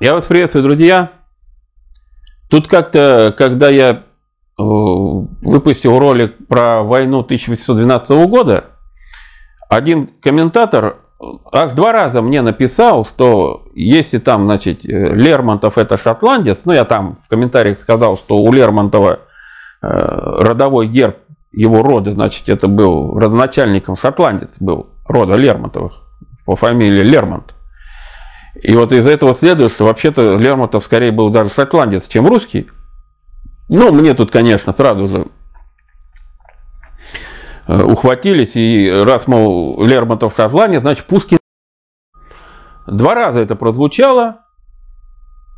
Я вас приветствую, друзья. Тут как-то, когда я э, выпустил ролик про войну 1812 года, один комментатор аж два раза мне написал, что если там, значит, Лермонтов это шотландец, ну я там в комментариях сказал, что у Лермонтова э, родовой герб его рода, значит, это был родоначальником шотландец был рода Лермонтовых по фамилии Лермонт. И вот из этого следует, что вообще-то Лермонтов скорее был даже шотландец, чем русский. Ну, мне тут, конечно, сразу же э, ухватились, и раз, мол, Лермонтов шотландец, значит, Пушкин. Два раза это прозвучало.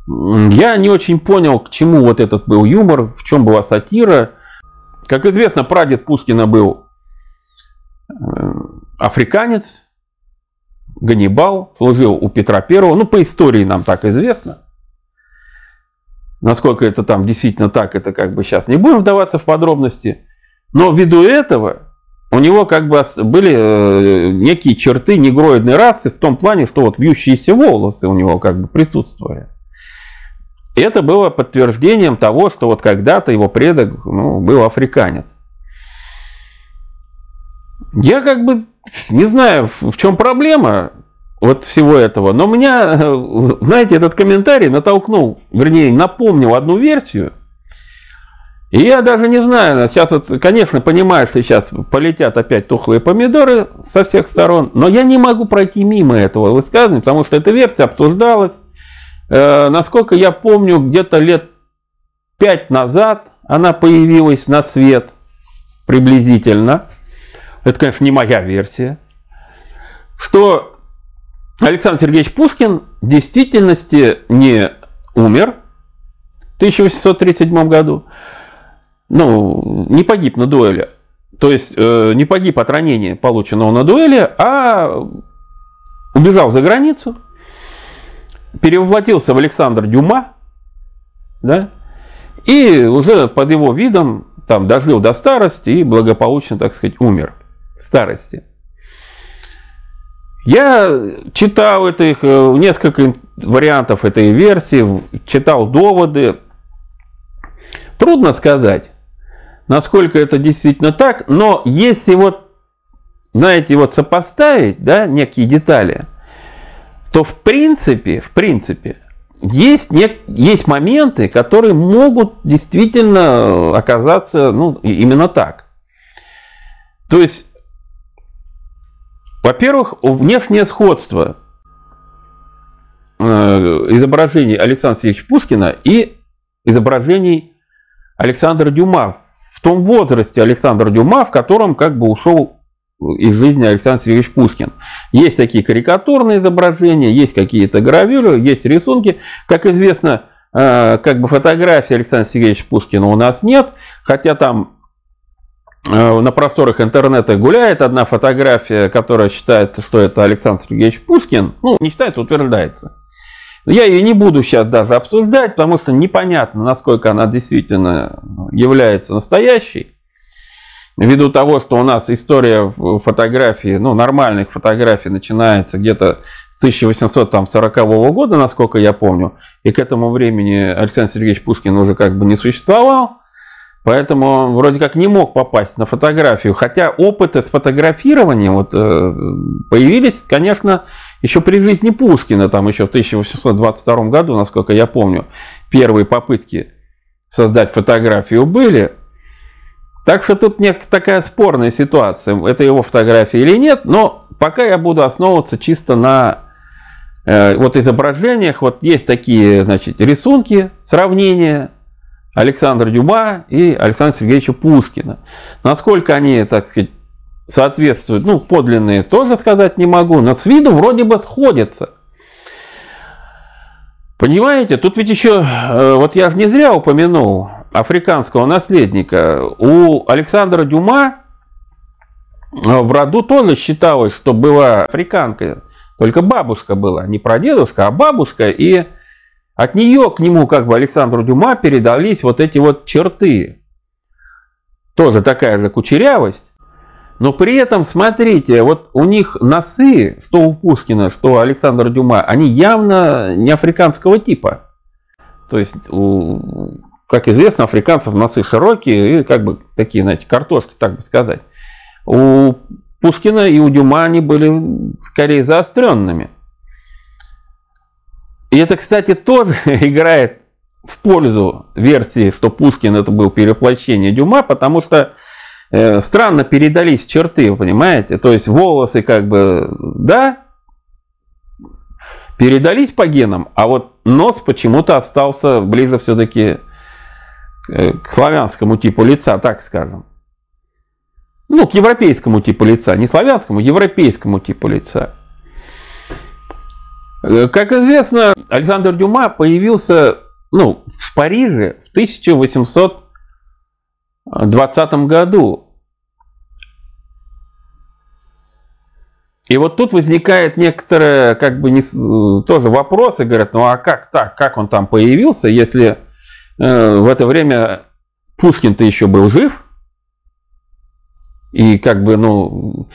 Я не очень понял, к чему вот этот был юмор, в чем была сатира. Как известно, прадед Пушкина был э, африканец, Ганнибал, служил у Петра Первого, ну, по истории нам так известно. Насколько это там действительно так, это как бы сейчас не будем вдаваться в подробности. Но ввиду этого у него как бы были э, некие черты негроидной расы в том плане, что вот вьющиеся волосы у него как бы присутствовали. Это было подтверждением того, что вот когда-то его предок ну, был африканец. Я как бы не знаю, в чем проблема вот всего этого, но меня, знаете, этот комментарий натолкнул, вернее, напомнил одну версию, и я даже не знаю, сейчас вот, конечно, понимаю, что сейчас полетят опять тухлые помидоры со всех сторон, но я не могу пройти мимо этого высказывания, потому что эта версия обсуждалась, Э, насколько я помню, где-то лет пять назад она появилась на свет приблизительно. Это, конечно, не моя версия. Что Александр Сергеевич Пушкин в действительности не умер в 1837 году. Ну, не погиб на дуэли. То есть э, не погиб от ранения, полученного на дуэли, а убежал за границу перевоплотился в Александр Дюма, да, и уже под его видом там дожил до старости и благополучно, так сказать, умер в старости. Я читал этих, э, несколько вариантов этой версии, читал доводы. Трудно сказать, насколько это действительно так, но если вот, знаете, вот сопоставить, да, некие детали – то в принципе, в принципе, есть, не, есть моменты, которые могут действительно оказаться ну, именно так. То есть, во-первых, внешнее сходство э, изображений Александра Сергеевича Пушкина и изображений Александра Дюма в том возрасте Александра Дюма, в котором как бы ушел из жизни Александр Сергеевич Пушкин. Есть такие карикатурные изображения, есть какие-то гравюры, есть рисунки. Как известно, э, как бы фотографии Александра Сергеевича Пушкина у нас нет, хотя там на просторах интернета гуляет одна фотография, которая считается, что это Александр Сергеевич Пушкин. Ну, не считается, утверждается. Я ее не буду сейчас даже обсуждать, потому что непонятно, насколько она действительно является настоящей. Ввиду того, что у нас история фотографии, ну, нормальных фотографий начинается где-то с 1840 года, насколько я помню, и к этому времени Александр Сергеевич Пушкин уже как бы не существовал, поэтому он вроде как не мог попасть на фотографию, хотя опыты с фотографированием вот, э, появились, конечно, еще при жизни Пушкина, там еще в 1822 году, насколько я помню, первые попытки создать фотографию были, так что тут нет такая спорная ситуация, это его фотография или нет, но пока я буду основываться чисто на э, вот изображениях. Вот есть такие, значит, рисунки, сравнения Александра Дюма и Александра Сергеевича Пушкина. Насколько они, так сказать, соответствуют, ну, подлинные тоже сказать не могу, но с виду вроде бы сходятся. Понимаете, тут ведь еще, э, вот я же не зря упомянул, африканского наследника. У Александра Дюма э, в роду тоже считалось, что была африканка, только бабушка была, не прадедушка, а бабушка, и от нее к нему, как бы Александру Дюма, передались вот эти вот черты. Тоже такая же кучерявость. Но при этом, смотрите, вот у них носы, что у Пушкина, что у Александра Дюма, они явно не африканского типа. То есть, как известно, африканцев носы широкие и как бы такие, знаете, картошки, так бы сказать. У Пушкина и у Дюма они были скорее заостренными. И это, кстати, тоже играет в пользу версии, что Пушкин это был переплощение Дюма, потому что э, странно передались черты, понимаете? То есть волосы как бы, да, передались по генам, а вот нос почему-то остался ближе все-таки э, к славянскому типу лица, так скажем. Ну, к европейскому типу лица, не славянскому, европейскому типу лица. Э, как известно, Александр Дюма появился ну, в Париже в 1820 году. И вот тут возникает некоторые, как бы, не, тоже вопросы, говорят, ну а как так, как он там появился, если э, в это время Пушкин-то еще был жив, и как бы, ну,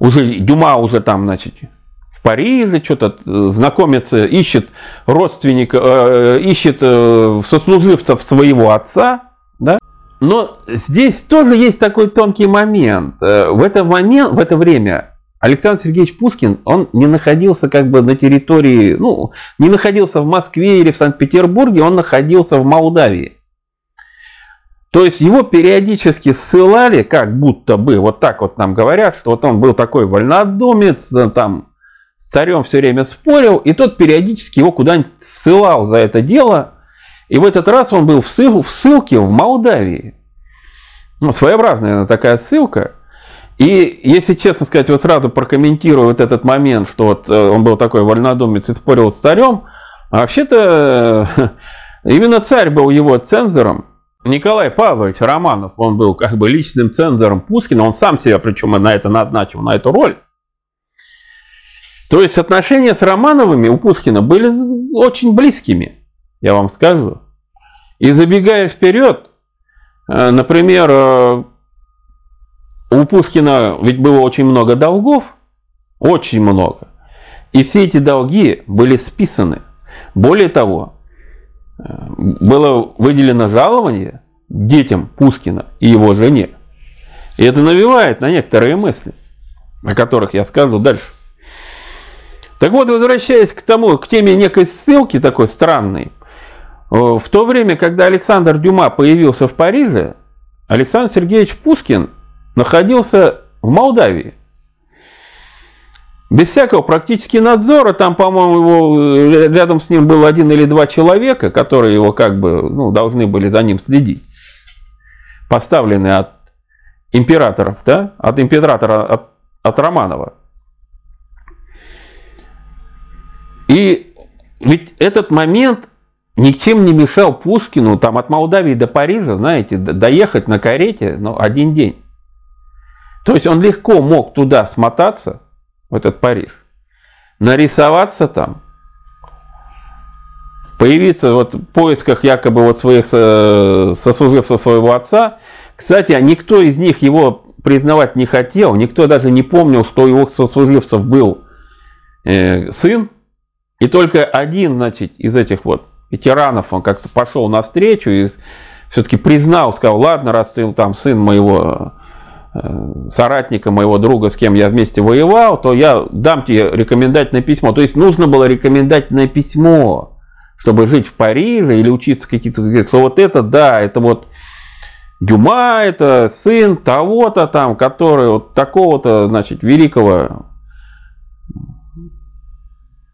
уже Дюма уже там, значит, в Париже, что-то э, знакомится, ищет родственника, э, ищет э, сослуживцев своего отца, да? Но здесь тоже есть такой тонкий момент. В это, момент, в это время Александр Сергеевич Пушкин, он не находился как бы на территории, ну, не находился в Москве или в Санкт-Петербурге, он находился в Молдавии. То есть его периодически ссылали, как будто бы, вот так вот нам говорят, что вот он был такой вольнодумец, там с царем все время спорил, и тот периодически его куда-нибудь ссылал за это дело. И в этот раз он был в, ссыл, в ссылке в Молдавии. Ну, своеобразная такая ссылка. И если честно сказать, вот сразу прокомментирую вот этот момент, что вот э, он был такой вольнодумец и спорил с царем, а вообще-то именно царь был его цензором. Николай Павлович Романов, он был как бы личным цензором Пушкина, он сам себя причем на это назначил, на эту роль. То есть отношения с Романовыми у Пушкина были очень близкими, я вам скажу. И забегая вперед, э, например, э, у Пушкина ведь было очень много долгов, очень много. И все эти долги были списаны. Более того, э, было выделено жалование детям Пушкина и его жене. И это навевает на некоторые мысли, о которых я скажу дальше. Так вот, возвращаясь к тому, к теме некой ссылки такой странной, э, в то время, когда Александр Дюма появился в Париже, Александр Сергеевич Пушкин находился в Молдавии. Без всякого практически надзора, там, по-моему, его, э, рядом с ним был один или два человека, которые его как бы ну, должны были за ним следить. Поставленные от императоров, да, от императора, от, от Романова. И ведь этот момент ничем не мешал Пушкину там от Молдавии до Парижа, знаете, доехать на карете ну, один день. То есть он легко мог туда смотаться, в этот Париж, нарисоваться там, появиться вот в поисках якобы вот своих сослуживцев своего отца. Кстати, а никто из них его признавать не хотел, никто даже не помнил, что у его сослуживцев был э, сын, и только один, значит, из этих вот ветеранов, он как-то пошел навстречу и все-таки признал, сказал, ладно, раз ты там сын моего э, соратника, моего друга, с кем я вместе воевал, то я дам тебе рекомендательное письмо. То есть нужно было рекомендательное письмо, чтобы жить в Париже или учиться какие-то, что вот это, да, это вот Дюма, это сын того-то там, который вот такого-то, значит, великого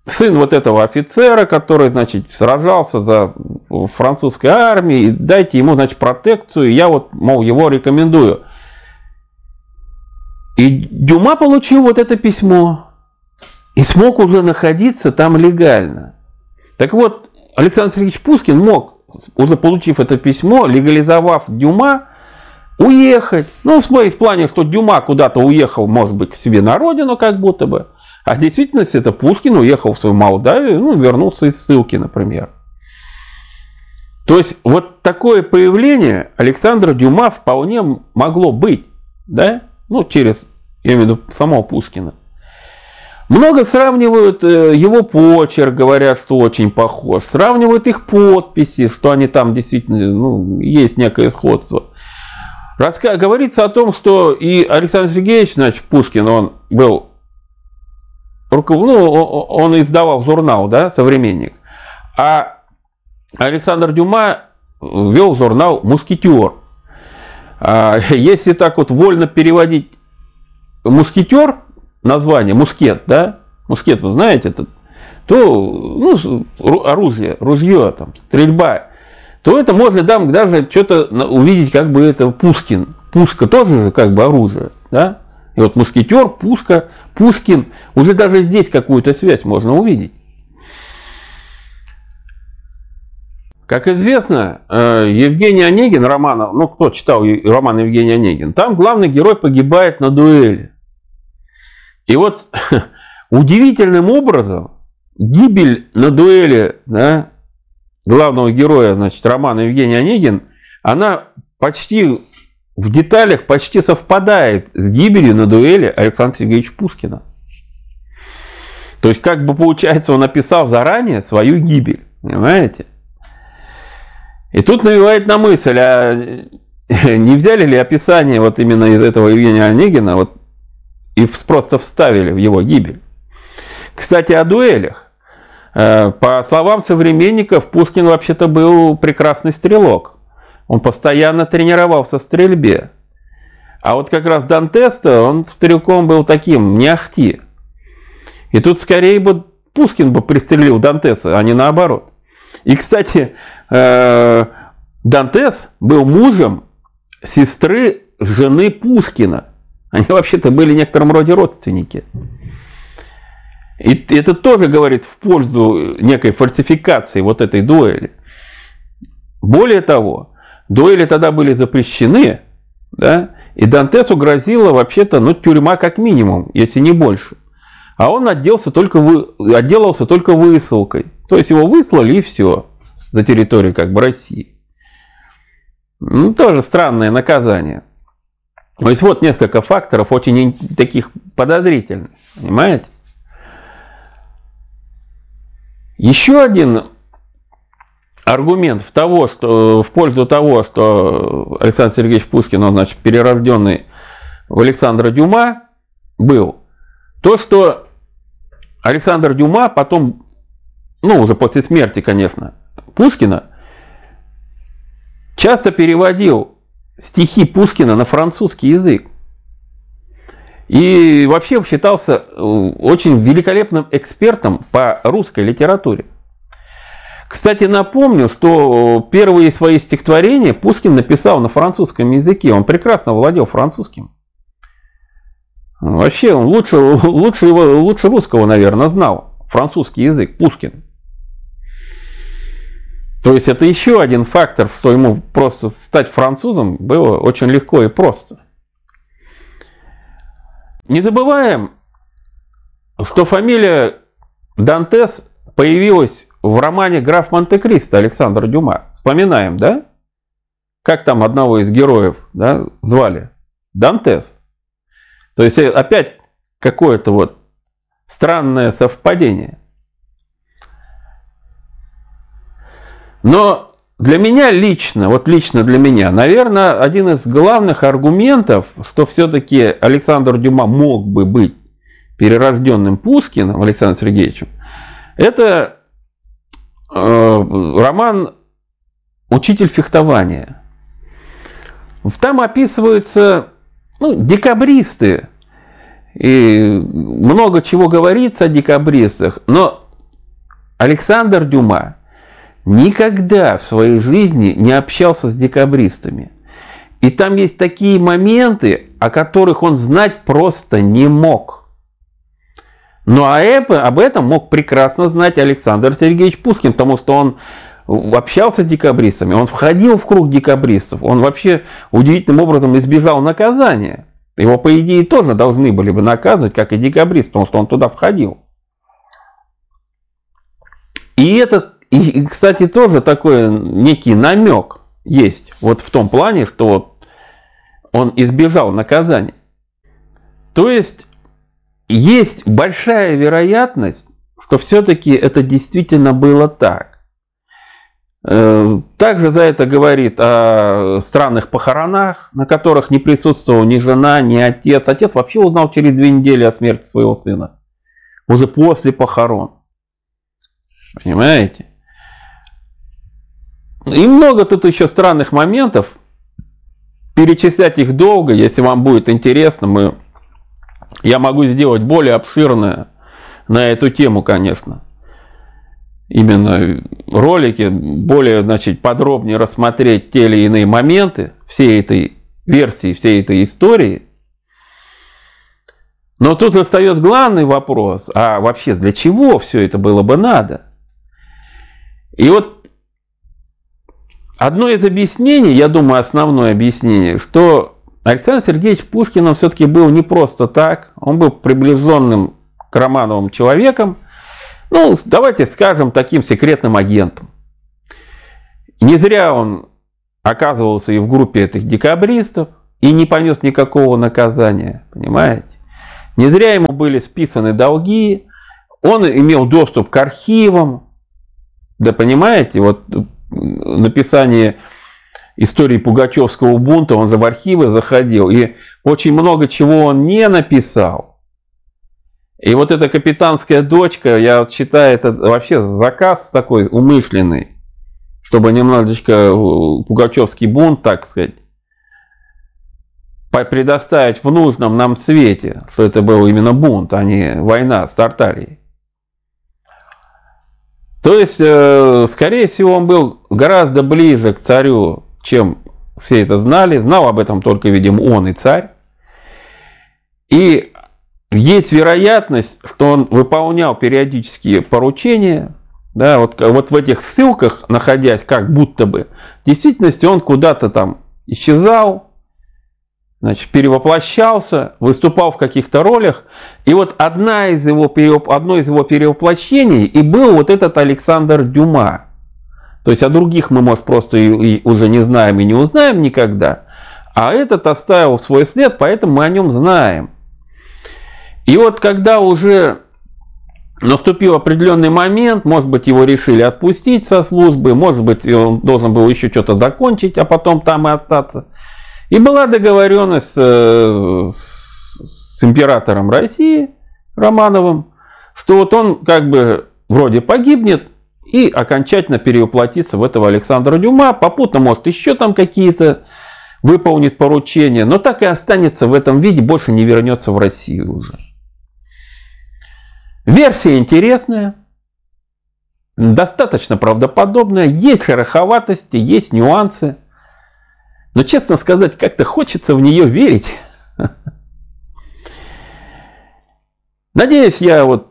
сын вот этого офицера, который, значит, сражался за французской армией, дайте ему, значит, протекцию, я вот, мол, его рекомендую. И Дюма получил вот это письмо и смог уже находиться там легально. Так вот, Александр Сергеевич Пушкин мог, уже получив это письмо, легализовав Дюма, уехать. Ну, в, в плане, что Дюма куда-то уехал, может быть, к себе на родину, как будто бы. А в действительности это Пушкин уехал в свою Молдавию, ну, вернулся из ссылки, например. То есть вот такое появление Александра Дюма вполне могло быть, да? Ну, через, я имею в виду, самого Пушкина. Много сравнивают э, его почерк, говорят, что очень похож. Сравнивают их подписи, что они там действительно, ну, есть некое сходство. Раска... Говорится о том, что и Александр Сергеевич, значит, Пушкин, он был, ну, он издавал журнал, да, «Современник», а Александр Дюма вел журнал «Мускетер». А если так вот вольно переводить «Мускетер», название, мускет, да, мускет, вы знаете, это, то, ну, оружие, ружье, там, стрельба, то это можно там даже что-то увидеть, как бы это Пушкин. Пуска тоже же как бы оружие, да? И вот мускетер, Пуска, Пушкин, уже даже здесь какую-то связь можно увидеть. Как известно, э, Евгений Онегин, романа, ну кто читал роман Евгений Онегин, там главный герой погибает на дуэли. И вот удивительным образом гибель на дуэли да, главного героя, значит, романа Евгений Онегин, она почти в деталях почти совпадает с гибелью на дуэли Александра Сергеевича Пушкина. То есть, как бы получается, он написал заранее свою гибель. Понимаете? И тут навевает на мысль, а не взяли ли описание вот именно из этого Евгения Онегина вот и просто вставили в его гибель. Кстати, о дуэлях. Э, по словам современников, Пушкин вообще-то был прекрасный стрелок. Он постоянно тренировался в стрельбе. А вот как раз Дантеста, он стрелком был таким, не ахти. И тут скорее бы Пушкин бы пристрелил Дантеса, а не наоборот. И, кстати, э, Дантес был мужем сестры жены Пушкина. Они вообще-то были в некотором роде родственники. И это тоже говорит в пользу некой фальсификации вот этой дуэли. Более того, дуэли тогда были запрещены, да, и Дантесу грозила вообще-то ну, тюрьма как минимум, если не больше. А он отделался только, вы, отделался только высылкой. То есть его выслали и все за территорию как бы России. Ну, тоже странное наказание. То есть вот несколько факторов очень таких подозрительных, понимаете? Еще один аргумент в, того, что, в пользу того, что Александр Сергеевич Пушкин, он, значит, перерожденный в Александра Дюма, был то, что Александр Дюма потом, ну, уже после смерти, конечно, Пушкина, часто переводил стихи Пушкина на французский язык. И вообще считался э, очень великолепным экспертом по русской литературе. Кстати, напомню, что первые свои стихотворения Пушкин написал на французском языке. Он прекрасно владел французским. Вообще, он лучше, лучше, его, лучше русского, наверное, знал французский язык, Пушкин. То есть это еще один фактор, что ему просто стать французом было очень легко и просто. Не забываем, что фамилия Дантес появилась в романе «Граф Монте-Кристо» Александра Дюма. Вспоминаем, да? Как там одного из героев да, звали? Дантес. То есть опять какое-то вот странное совпадение – Но для меня лично, вот лично для меня, наверное, один из главных аргументов, что все-таки Александр Дюма мог бы быть перерожденным Пушкиным Александром Сергеевичем, это э, роман «Учитель фехтования». Там описываются ну, декабристы, и много чего говорится о декабристах, но Александр Дюма никогда в своей жизни не общался с декабристами. И там есть такие моменты, о которых он знать просто не мог. Ну а об этом мог прекрасно знать Александр Сергеевич Пушкин, потому что он общался с декабристами, он входил в круг декабристов, он вообще удивительным образом избежал наказания. Его, по идее, тоже должны были бы наказывать, как и декабрист, потому что он туда входил. И этот и, кстати, тоже такой некий намек есть вот в том плане, что вот он избежал наказания. То есть есть большая вероятность, что все-таки это действительно было так. Э, также за это говорит о странных похоронах, на которых не присутствовал ни жена, ни отец. Отец вообще узнал через две недели о смерти своего сына. Уже после похорон. Понимаете? И много тут еще странных моментов. Перечислять их долго, если вам будет интересно, мы, я могу сделать более обширное на эту тему, конечно. Именно ролики, более значит, подробнее рассмотреть те или иные моменты всей этой версии, всей этой истории. Но тут остается главный вопрос, а вообще для чего все это было бы надо? И вот Одно из объяснений, я думаю, основное объяснение, что Александр Сергеевич Пушкин все-таки был не просто так, он был приближенным к Романовым человеком, ну, давайте скажем, таким секретным агентом. не зря он оказывался и в группе этих декабристов, и не понес никакого наказания, понимаете? Не зря ему были списаны долги, он имел доступ к архивам, да понимаете, вот написании истории Пугачевского бунта, он за в архивы заходил, и очень много чего он не написал. И вот эта капитанская дочка, я вот считаю, это вообще заказ такой умышленный, чтобы немножечко э, Пугачевский бунт, так сказать, предоставить в нужном нам свете, что это был именно бунт, а не война с Тартарией. То есть, э, скорее всего, он был гораздо ближе к царю, чем все это знали. Знал об этом только, видимо, он и царь. И есть вероятность, что он выполнял периодические поручения, да, вот, вот в этих ссылках, находясь как будто бы, в действительности он куда-то там исчезал, значит, перевоплощался, выступал в каких-то ролях. И вот одна из его, одно из его перевоплощений и был вот этот Александр Дюма. То есть о других мы, может, просто и, и уже не знаем и не узнаем никогда. А этот оставил свой след, поэтому мы о нем знаем. И вот когда уже наступил определенный момент, может быть, его решили отпустить со службы, может быть, он должен был еще что-то закончить, а потом там и остаться – и была договоренность э, с, с императором России Романовым, что вот он как бы вроде погибнет и окончательно перевоплотится в этого Александра Дюма, попутно может еще там какие-то выполнит поручения, но так и останется в этом виде, больше не вернется в Россию уже. Версия интересная, достаточно правдоподобная, есть шероховатости, есть нюансы – но, честно сказать, как-то хочется в нее верить. Надеюсь, я вот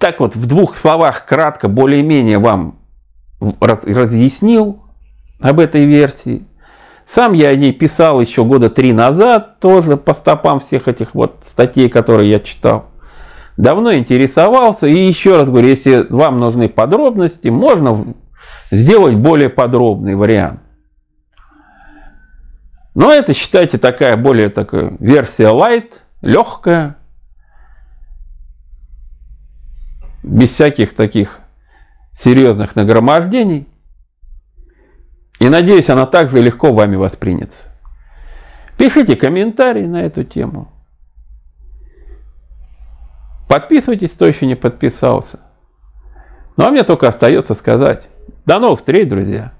так вот в двух словах кратко, более-менее вам разъяснил об этой версии. Сам я о ней писал еще года три назад, тоже по стопам всех этих вот статей, которые я читал. Давно интересовался. И еще раз говорю, если вам нужны подробности, можно сделать более подробный вариант. Но это, считайте, такая более такая версия light, легкая, без всяких таких серьезных нагромождений. И надеюсь, она также легко вами воспринята. Пишите комментарии на эту тему. Подписывайтесь, кто еще не подписался. Ну а мне только остается сказать. До новых встреч, друзья!